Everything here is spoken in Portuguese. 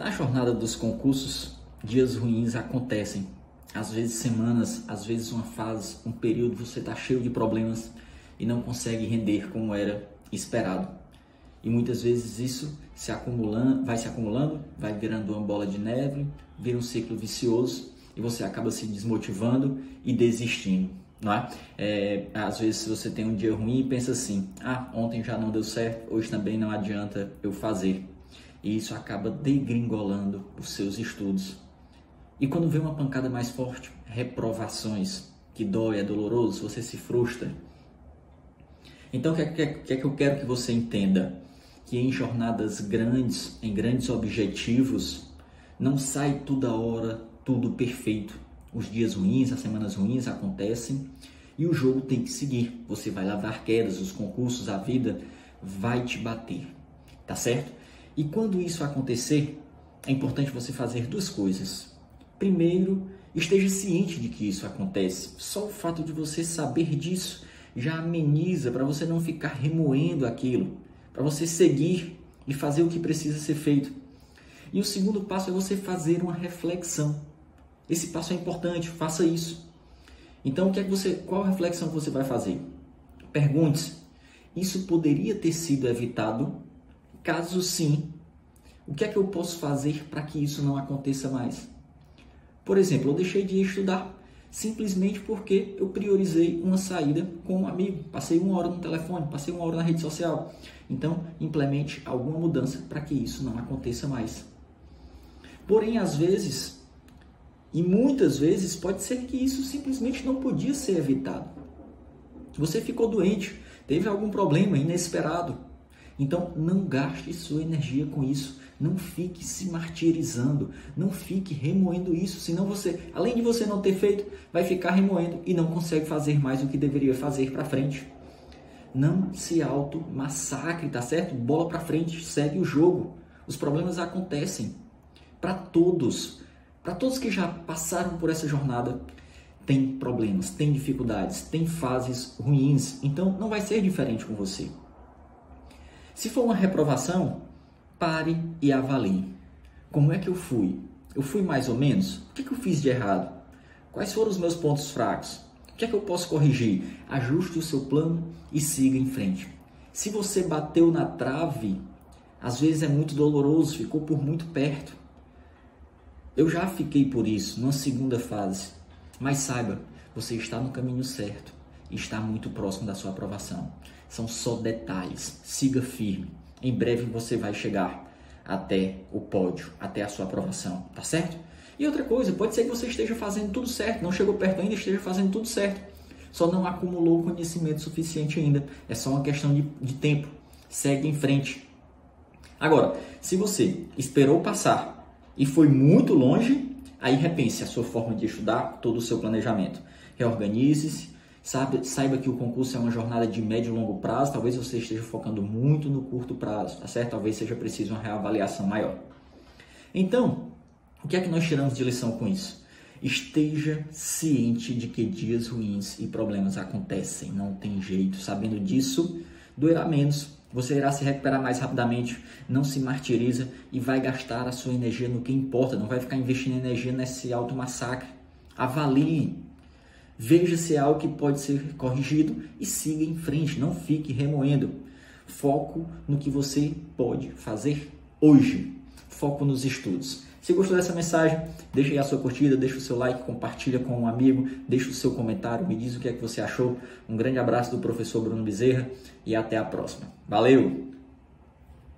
Na jornada dos concursos, dias ruins acontecem. Às vezes semanas, às vezes uma fase, um período você está cheio de problemas e não consegue render como era esperado. E muitas vezes isso se acumulando, vai se acumulando, vai virando uma bola de neve, vira um ciclo vicioso e você acaba se desmotivando e desistindo. Não é? é? às vezes você tem um dia ruim e pensa assim, ah, ontem já não deu certo, hoje também não adianta eu fazer e isso acaba degringolando os seus estudos. E quando vem uma pancada mais forte, reprovações, que dói, é doloroso, você se frustra. Então, o que, é, que, é, que é que eu quero que você entenda? Que em jornadas grandes, em grandes objetivos, não sai toda hora tudo perfeito. Os dias ruins, as semanas ruins acontecem e o jogo tem que seguir. Você vai lavar quedas, os concursos, a vida vai te bater, tá certo? E quando isso acontecer, é importante você fazer duas coisas. Primeiro, esteja ciente de que isso acontece. Só o fato de você saber disso já ameniza para você não ficar remoendo aquilo, para você seguir e fazer o que precisa ser feito. E o segundo passo é você fazer uma reflexão. Esse passo é importante, faça isso. Então, o que é que você, qual reflexão você vai fazer? Pergunte-se: isso poderia ter sido evitado Caso sim, o que é que eu posso fazer para que isso não aconteça mais? Por exemplo, eu deixei de estudar simplesmente porque eu priorizei uma saída com um amigo. Passei uma hora no telefone, passei uma hora na rede social. Então, implemente alguma mudança para que isso não aconteça mais. Porém, às vezes, e muitas vezes, pode ser que isso simplesmente não podia ser evitado. Você ficou doente, teve algum problema inesperado, então, não gaste sua energia com isso. Não fique se martirizando. Não fique remoendo isso. Senão você, além de você não ter feito, vai ficar remoendo e não consegue fazer mais o que deveria fazer para frente. Não se auto-massacre, tá certo? Bola para frente, segue o jogo. Os problemas acontecem para todos. Para todos que já passaram por essa jornada, tem problemas, tem dificuldades, tem fases ruins. Então, não vai ser diferente com você. Se for uma reprovação, pare e avalie. Como é que eu fui? Eu fui mais ou menos? O que, é que eu fiz de errado? Quais foram os meus pontos fracos? O que é que eu posso corrigir? Ajuste o seu plano e siga em frente. Se você bateu na trave, às vezes é muito doloroso, ficou por muito perto. Eu já fiquei por isso, numa segunda fase. Mas saiba, você está no caminho certo está muito próximo da sua aprovação. São só detalhes. Siga firme. Em breve você vai chegar até o pódio, até a sua aprovação, tá certo? E outra coisa, pode ser que você esteja fazendo tudo certo, não chegou perto ainda, esteja fazendo tudo certo. Só não acumulou conhecimento suficiente ainda. É só uma questão de, de tempo. Segue em frente. Agora, se você esperou passar e foi muito longe, aí repense a sua forma de estudar, todo o seu planejamento. Reorganize-se, Sabe, saiba que o concurso é uma jornada de médio e longo prazo, talvez você esteja focando muito no curto prazo, tá certo? Talvez seja preciso uma reavaliação maior. Então, o que é que nós tiramos de lição com isso? Esteja ciente de que dias ruins e problemas acontecem, não tem jeito. Sabendo disso, doerá menos, você irá se recuperar mais rapidamente, não se martiriza e vai gastar a sua energia no que importa, não vai ficar investindo energia nesse auto massacre. Avalie Veja se é algo que pode ser corrigido e siga em frente, não fique remoendo. Foco no que você pode fazer hoje. Foco nos estudos. Se gostou dessa mensagem, deixa aí a sua curtida, deixa o seu like, compartilha com um amigo, deixa o seu comentário, me diz o que é que você achou. Um grande abraço do professor Bruno Bezerra e até a próxima. Valeu!